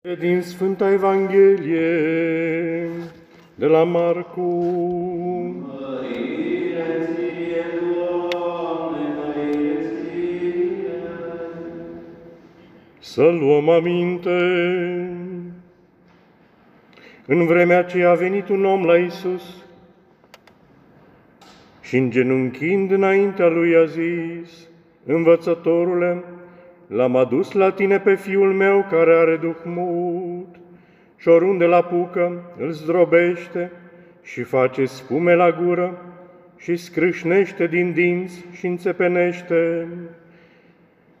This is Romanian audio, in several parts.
Din Sfânta Evanghelie de la Marcu. Să luăm aminte. În vremea aceea a venit un om la Isus și îngenunchind înaintea lui a zis, Învățătorule, L-am adus la tine pe fiul meu care are duh mut și oriunde la apucă îl zdrobește și face spume la gură și scrâșnește din dinți și înțepenește.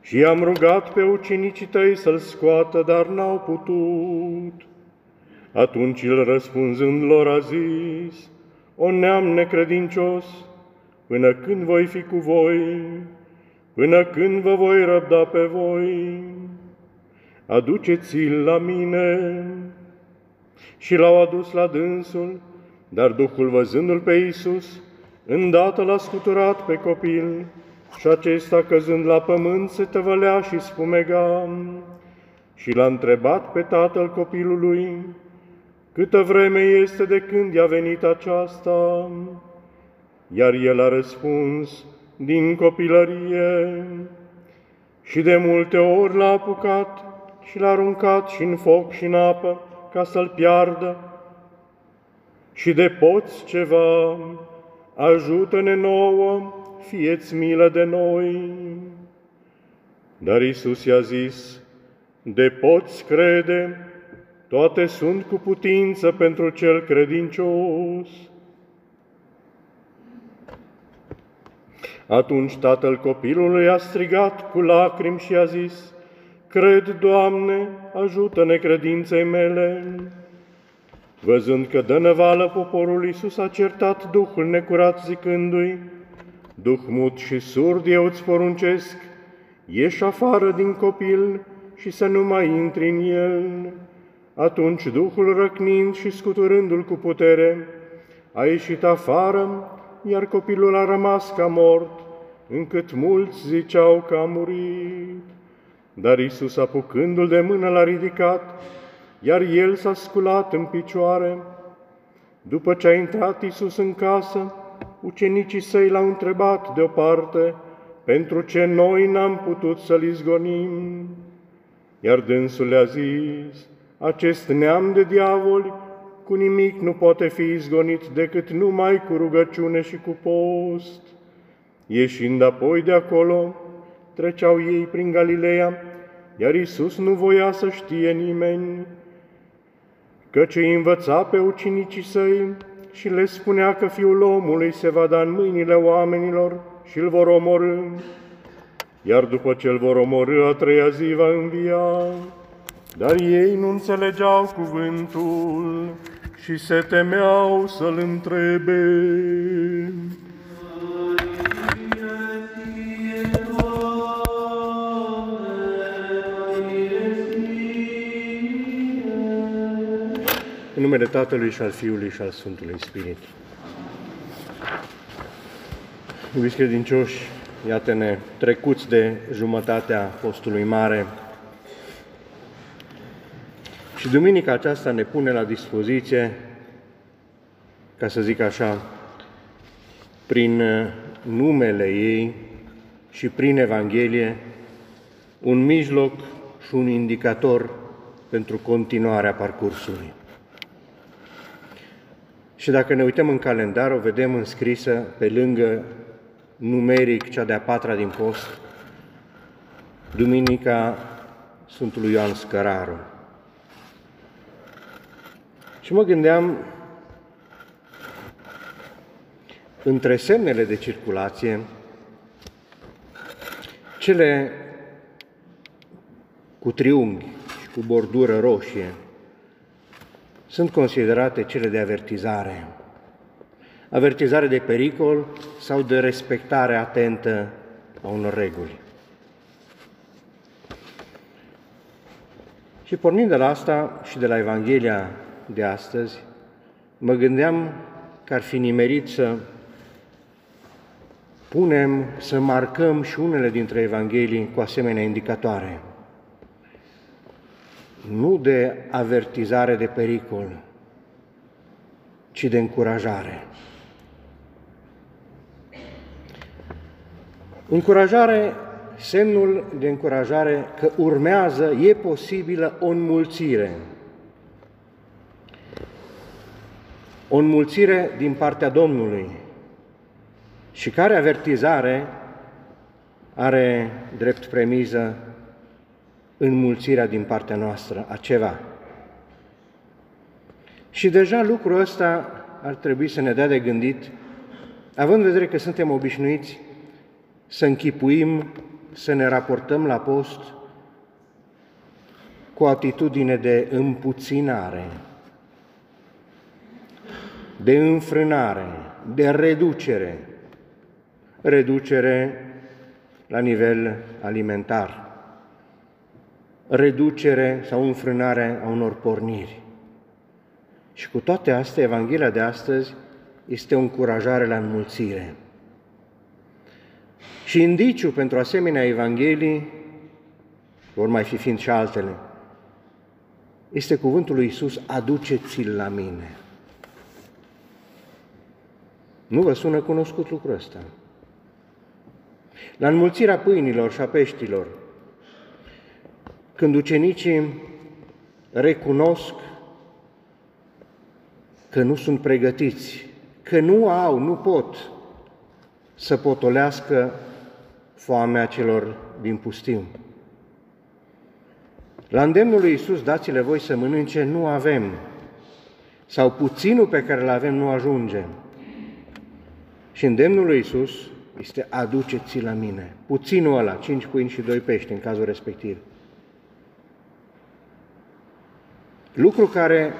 Și am rugat pe ucenicii tăi să-l scoată, dar n-au putut. Atunci el răspunzând lor a zis, O neam necredincios, până când voi fi cu voi, până când vă voi răbda pe voi, aduceți-l la mine. Și l-au adus la dânsul, dar Duhul văzându-l pe Iisus, îndată l-a scuturat pe copil și acesta căzând la pământ se tăvălea și spumega și l-a întrebat pe tatăl copilului, câtă vreme este de când i-a venit aceasta? Iar el a răspuns, din copilărie și de multe ori l-a apucat și l-a aruncat și în foc și în apă ca să-l piardă. Și de poți ceva, ajută-ne nouă, fieți milă de noi. Dar Isus i-a zis, de poți crede, toate sunt cu putință pentru cel credincios. Atunci tatăl copilului a strigat cu lacrimi și a zis, Cred, Doamne, ajută-ne credinței mele. Văzând că dă năvală poporul, Iisus a certat Duhul necurat zicându-i, Duh mut și surd eu îți poruncesc, ieși afară din copil și să nu mai intri în el. Atunci Duhul răcnind și scuturându-l cu putere, a ieșit afară iar copilul a rămas ca mort, încât mulți ziceau că a murit. Dar Isus, apucându-l de mână, l-a ridicat, iar el s-a sculat în picioare. După ce a intrat Isus în casă, ucenicii săi l-au întrebat deoparte, pentru ce noi n-am putut să-l izgonim. Iar dânsul le-a zis, acest neam de diavoli cu nimic nu poate fi izgonit decât numai cu rugăciune și cu post. Ieșind apoi de acolo, treceau ei prin Galileea, iar Isus nu voia să știe nimeni, căci îi învăța pe ucinicii săi și le spunea că Fiul omului se va da în mâinile oamenilor și îl vor omorâ, iar după ce îl vor omorâ, a treia zi va învia. Dar ei nu înțelegeau cuvântul și se temeau să-l întrebe. În numele Tatălui și al Fiului și al Sfântului Spirit. Iubiți credincioși, iată-ne trecuți de jumătatea postului mare, și duminica aceasta ne pune la dispoziție, ca să zic așa, prin uh, numele ei și prin Evanghelie, un mijloc și un indicator pentru continuarea parcursului. Și dacă ne uităm în calendar, o vedem înscrisă pe lângă numeric cea de-a patra din post, Duminica Sfântului Ioan Scăraru. Și mă gândeam, între semnele de circulație, cele cu triunghi și cu bordură roșie sunt considerate cele de avertizare. Avertizare de pericol sau de respectare atentă a unor reguli. Și pornind de la asta și de la Evanghelia de astăzi, mă gândeam că ar fi nimerit să punem, să marcăm și unele dintre Evanghelii cu asemenea indicatoare. nu de avertizare de pericol, ci de încurajare. Încurajare, semnul de încurajare că urmează, e posibilă o înmulțire. O înmulțire din partea Domnului și care avertizare are drept premiză înmulțirea din partea noastră a ceva. Și deja lucrul ăsta ar trebui să ne dea de gândit, având în vedere că suntem obișnuiți să închipuim, să ne raportăm la post cu o atitudine de împuținare, de înfrânare, de reducere, reducere la nivel alimentar, reducere sau înfrânare a unor porniri. Și cu toate astea, Evanghelia de astăzi este o încurajare la înmulțire. Și indiciu pentru asemenea Evanghelii, vor mai fi fiind și altele, este cuvântul lui Iisus, aduceți-l la mine. Nu vă sună cunoscut lucrul ăsta? La înmulțirea pâinilor și a peștilor, când ucenicii recunosc că nu sunt pregătiți, că nu au, nu pot să potolească foamea celor din pustiu. La îndemnul lui Iisus, dați-le voi să mănânce, nu avem, sau puținul pe care îl avem nu ajunge. Și îndemnul lui Iisus este aduceți la mine. Puținul ăla, cinci pâini și doi pești în cazul respectiv. Lucru care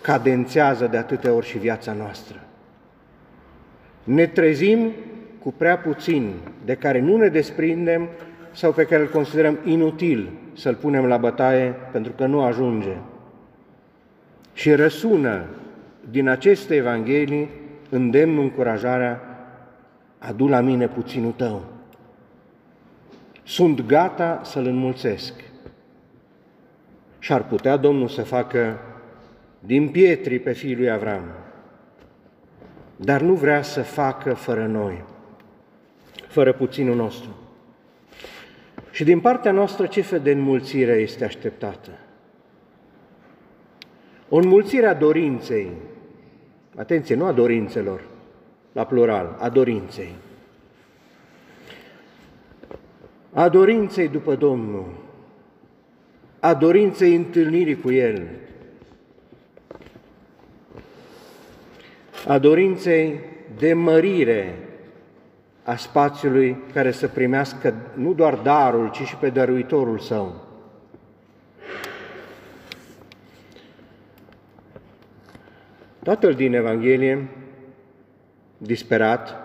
cadențează de atâtea ori și viața noastră. Ne trezim cu prea puțin, de care nu ne desprindem sau pe care îl considerăm inutil să-l punem la bătaie pentru că nu ajunge. Și răsună din aceste Evanghelii îndemnul, încurajarea, adu la mine puținul tău. Sunt gata să-l înmulțesc. Și ar putea Domnul să facă din pietri pe fiul lui Avram, dar nu vrea să facă fără noi, fără puținul nostru. Și din partea noastră ce fel de înmulțire este așteptată? O înmulțire a dorinței, atenție, nu a dorințelor, la plural, a dorinței. A dorinței după Domnul, a dorinței întâlnirii cu El, a dorinței de mărire a spațiului care să primească nu doar darul, ci și pe dăruitorul său. Tatăl din Evanghelie, disperat,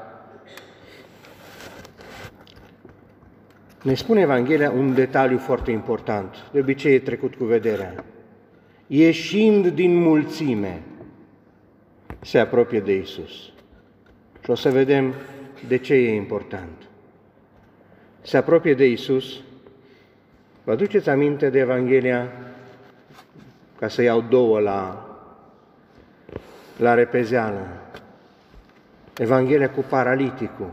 ne spune Evanghelia un detaliu foarte important, de obicei e trecut cu vederea. Ieșind din mulțime, se apropie de Isus. Și o să vedem de ce e important. Se apropie de Isus. Vă aduceți aminte de Evanghelia, ca să iau două la, la repezeană. Evanghelia cu paraliticul,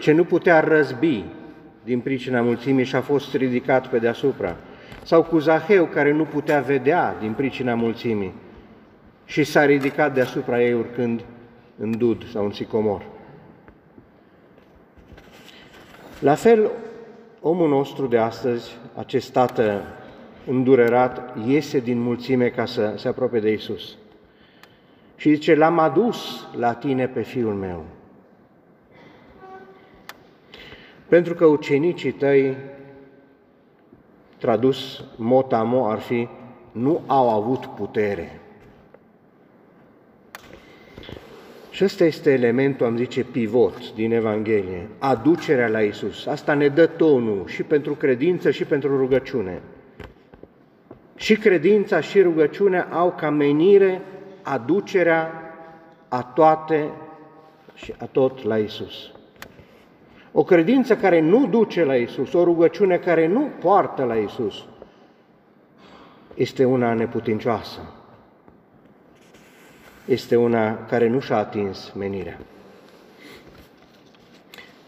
ce nu putea răzbi din pricina mulțimii și a fost ridicat pe deasupra. Sau cu Zaheu, care nu putea vedea din pricina mulțimii și s-a ridicat deasupra ei urcând în dud sau în sicomor. La fel, omul nostru de astăzi, acest tată îndurerat, iese din mulțime ca să se apropie de Isus. Și zice, l-am adus la tine pe fiul meu. Pentru că ucenicii tăi, tradus motamo, ar fi, nu au avut putere. Și ăsta este elementul, am zice, pivot din Evanghelie, aducerea la Isus. Asta ne dă tonul și pentru credință și pentru rugăciune. Și credința și rugăciunea au ca menire aducerea a toate și a tot la Isus. O credință care nu duce la Isus, o rugăciune care nu poartă la Isus, este una neputincioasă. Este una care nu și-a atins menirea.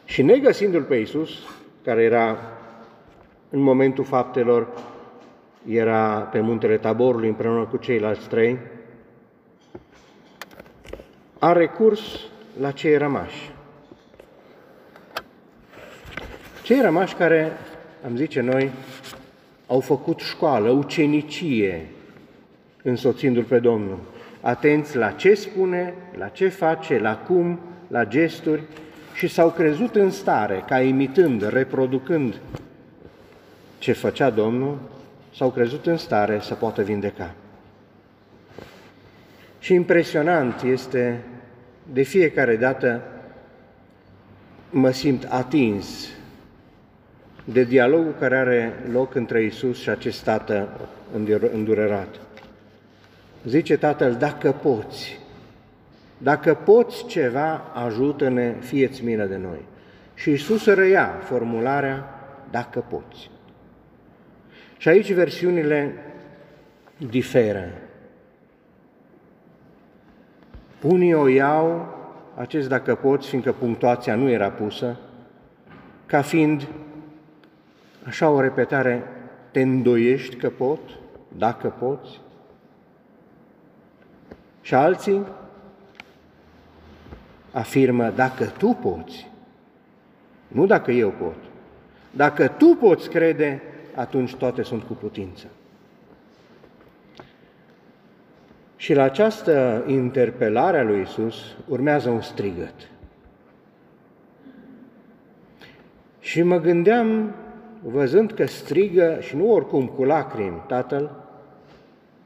Și negăsindu-L pe Isus, care era în momentul faptelor, era pe muntele Taborului împreună cu ceilalți trei, a recurs la cei rămași. Cei rămași care, am zice noi, au făcut școală, ucenicie, însoțindu-L pe Domnul. Atenți la ce spune, la ce face, la cum, la gesturi și s-au crezut în stare, ca imitând, reproducând ce făcea Domnul, s-au crezut în stare să poată vindeca. Și impresionant este, de fiecare dată mă simt atins de dialogul care are loc între Isus și acest tată îndurerat. Zice Tatăl, dacă poți, dacă poți ceva, ajută-ne, fieți milă de noi. Și Isus răia formularea, dacă poți. Și aici versiunile diferă. Unii o iau, acest dacă poți, fiindcă punctuația nu era pusă, ca fiind așa o repetare, te îndoiești că pot, dacă poți? Și alții afirmă, dacă tu poți, nu dacă eu pot. Dacă tu poți crede, atunci toate sunt cu putință. Și la această interpelare a lui Isus urmează un strigăt. Și mă gândeam, văzând că strigă, și nu oricum cu lacrimi, Tatăl,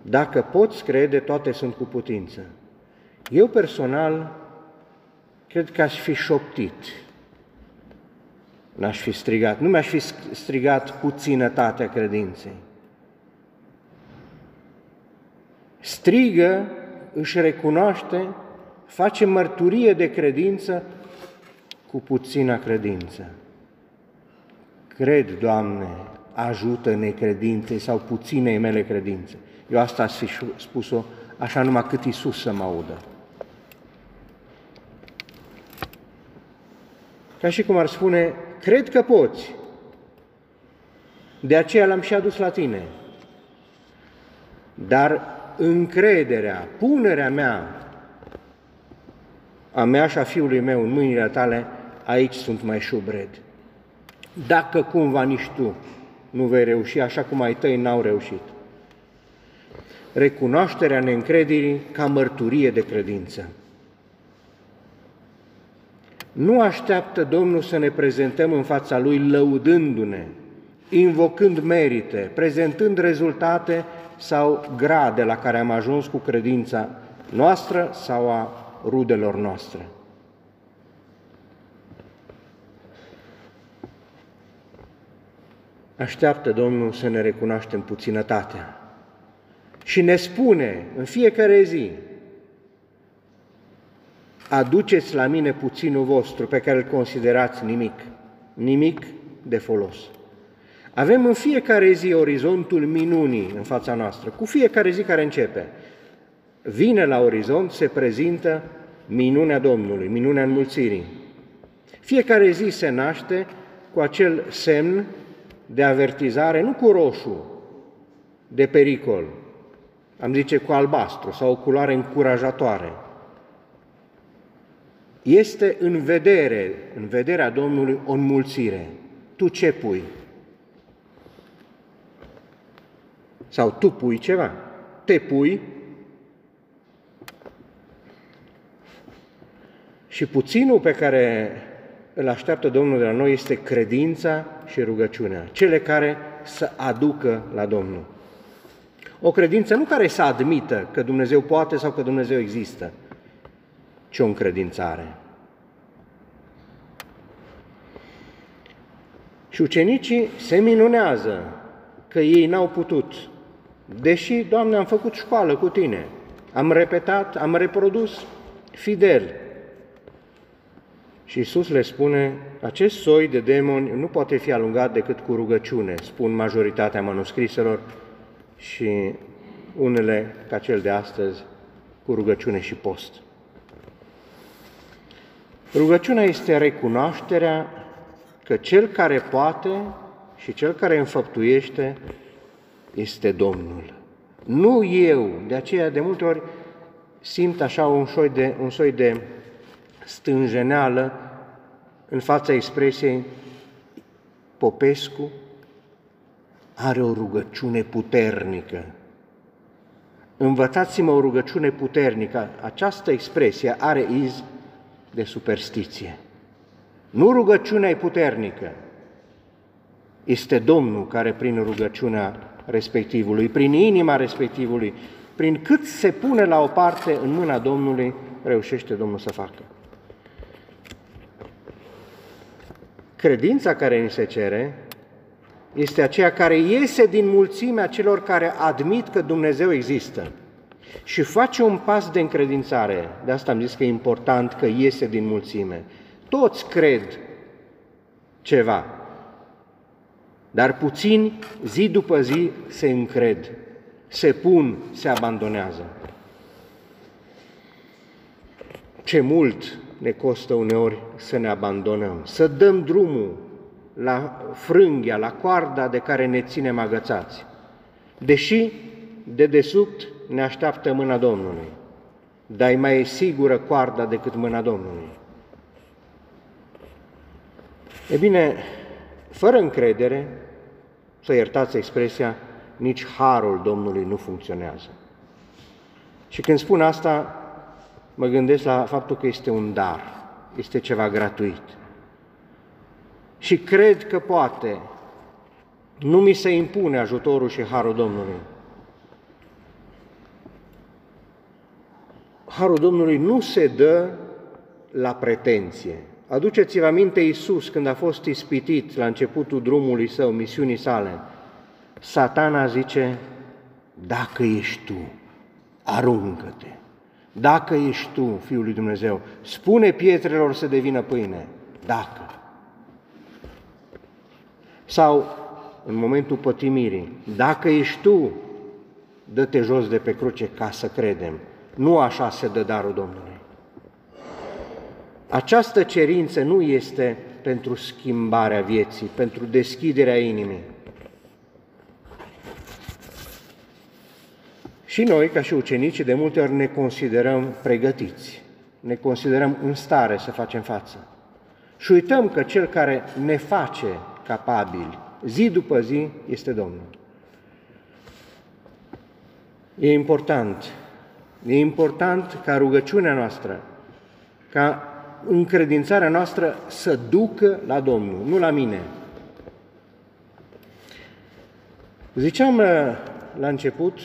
dacă poți crede, toate sunt cu putință. Eu personal cred că aș fi șoptit. N-aș fi strigat, nu mi-aș fi strigat puținătatea credinței. Strigă, își recunoaște, face mărturie de credință cu puțină credință. Cred, Doamne, ajută necredințe sau puținei mele credințe. Eu asta aș fi spus-o așa numai cât Iisus să mă audă. Ca și cum ar spune, cred că poți, de aceea l-am și adus la tine. Dar încrederea, punerea mea, a mea și a fiului meu în mâinile tale, aici sunt mai șubred. Dacă cumva nici tu nu vei reuși așa cum ai tăi n-au reușit. Recunoașterea neîncrederii ca mărturie de credință. Nu așteaptă Domnul să ne prezentăm în fața Lui lăudându-ne, invocând merite, prezentând rezultate sau grade la care am ajuns cu credința noastră sau a rudelor noastre. Așteaptă Domnul să ne recunoaștem puținătatea și ne spune în fiecare zi, aduceți la mine puținul vostru pe care îl considerați nimic, nimic de folos. Avem în fiecare zi orizontul minunii în fața noastră, cu fiecare zi care începe. Vine la orizont, se prezintă minunea Domnului, minunea înmulțirii. Fiecare zi se naște cu acel semn de avertizare, nu cu roșu, de pericol, am zice cu albastru sau o culoare încurajatoare, este în vedere, în vederea Domnului, o înmulțire. Tu ce pui? Sau tu pui ceva? Te pui și puținul pe care îl așteaptă Domnul de la noi este credința și rugăciunea, cele care să aducă la Domnul. O credință nu care să admită că Dumnezeu poate sau că Dumnezeu există, ci o încredințare. Și ucenicii se minunează că ei n-au putut, deși, Doamne, am făcut școală cu Tine, am repetat, am reprodus fidel. Și Isus le spune, acest soi de demoni nu poate fi alungat decât cu rugăciune, spun majoritatea manuscriselor și unele, ca cel de astăzi, cu rugăciune și post. Rugăciunea este recunoașterea că cel care poate și cel care înfăptuiește este Domnul. Nu eu, de aceea de multe ori simt așa un soi de, un soi de stânjeneală în fața expresiei Popescu are o rugăciune puternică. Învățați-mă o rugăciune puternică. Această expresie are iz de superstiție. Nu rugăciunea e puternică, este Domnul care prin rugăciunea respectivului, prin inima respectivului, prin cât se pune la o parte în mâna Domnului, reușește Domnul să facă. Credința care ni se cere este aceea care iese din mulțimea celor care admit că Dumnezeu există și face un pas de încredințare. De asta am zis că e important că iese din mulțime. Toți cred ceva, dar puțini, zi după zi, se încred, se pun, se abandonează. Ce mult ne costă uneori să ne abandonăm, să dăm drumul la frânghia, la coarda de care ne ținem agățați, deși de desubt ne așteaptă mâna Domnului, dar e mai sigură coarda decât mâna Domnului. E bine, fără încredere, să iertați expresia, nici harul Domnului nu funcționează. Și când spun asta, mă gândesc la faptul că este un dar, este ceva gratuit. Și cred că poate, nu mi se impune ajutorul și harul Domnului. Harul Domnului nu se dă la pretenție. Aduceți-vă aminte Iisus când a fost ispitit la începutul drumului său, misiunii sale. Satana zice, dacă ești tu, aruncă-te. Dacă ești tu, Fiul lui Dumnezeu, spune pietrelor să devină pâine. Dacă. Sau, în momentul pătimirii, dacă ești tu, dă-te jos de pe cruce ca să credem. Nu așa se dă darul Domnului. Această cerință nu este pentru schimbarea vieții, pentru deschiderea inimii. Și noi, ca și ucenici, de multe ori ne considerăm pregătiți, ne considerăm în stare să facem față. Și uităm că Cel care ne face capabili, zi după zi, este Domnul. E important, e important ca rugăciunea noastră, ca încredințarea noastră să ducă la Domnul, nu la mine. Ziceam uh, la început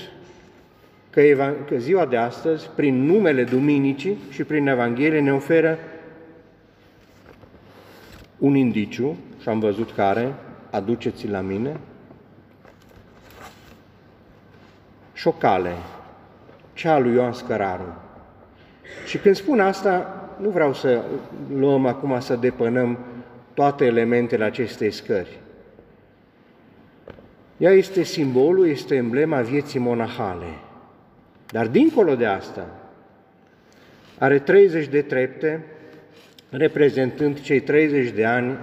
că, că ziua de astăzi, prin numele Duminicii și prin Evanghelie, ne oferă un indiciu, și am văzut care, aduceți la mine, și o cale, cea lui Ioan Scăraru. Și când spun asta, nu vreau să luăm acum să depănăm toate elementele acestei scări. Ea este simbolul, este emblema vieții monahale. Dar dincolo de asta, are 30 de trepte, reprezentând cei 30 de ani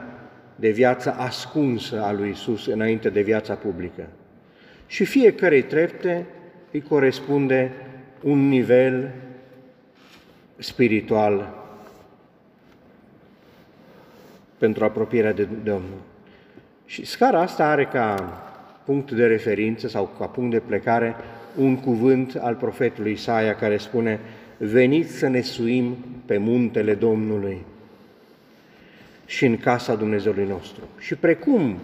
de viață ascunsă a lui Isus înainte de viața publică. Și fiecarei trepte îi corespunde un nivel spiritual pentru apropierea de Domnul. Și scara asta are ca punct de referință sau ca punct de plecare un cuvânt al profetului Isaia care spune Veniți să ne suim pe muntele Domnului și în casa Dumnezeului nostru. Și precum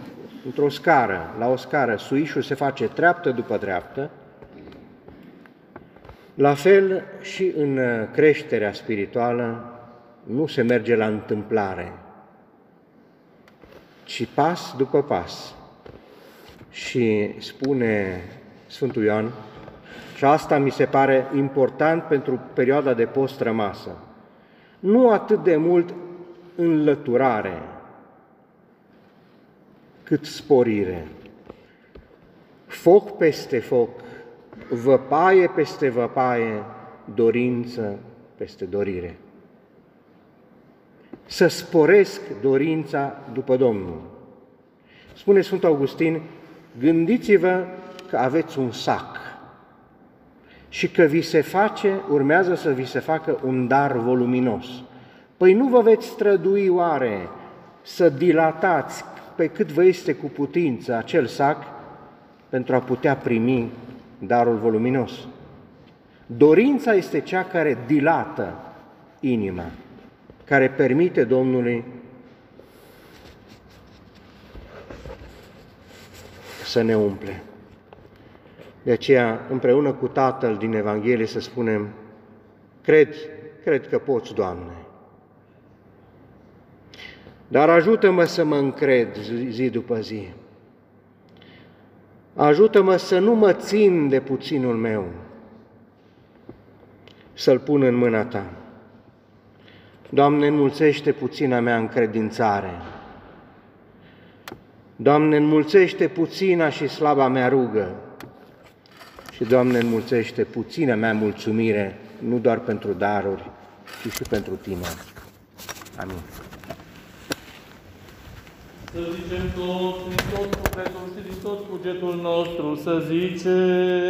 într-o scară, la o scară, suișul se face treaptă după treaptă, la fel și în creșterea spirituală nu se merge la întâmplare, ci pas după pas. Și spune Sfântul Ioan, și asta mi se pare important pentru perioada de post rămasă, nu atât de mult înlăturare, cât sporire. Foc peste foc, văpaie peste văpaie, dorință peste dorire. Să sporesc dorința după Domnul. Spune Sfântul Augustin, gândiți-vă că aveți un sac și că vi se face, urmează să vi se facă un dar voluminos. Păi nu vă veți strădui oare să dilatați pe cât vă este cu putință acel sac pentru a putea primi darul voluminos. Dorința este cea care dilată inima, care permite Domnului să ne umple. De aceea, împreună cu Tatăl din Evanghelie, să spunem, cred, cred că poți, Doamne. Dar ajută-mă să mă încred zi după zi. Ajută-mă să nu mă țin de puținul meu, să-l pun în mâna Ta. Doamne, înmulțește puțina mea încredințare. Doamne, înmulțește puțina și slaba mea rugă. Și, Doamne, înmulțește puțina mea mulțumire, nu doar pentru daruri, ci și pentru Tine. Amin. Să zicem toți, din tot sufletul și din tot cugetul nostru, să zicem...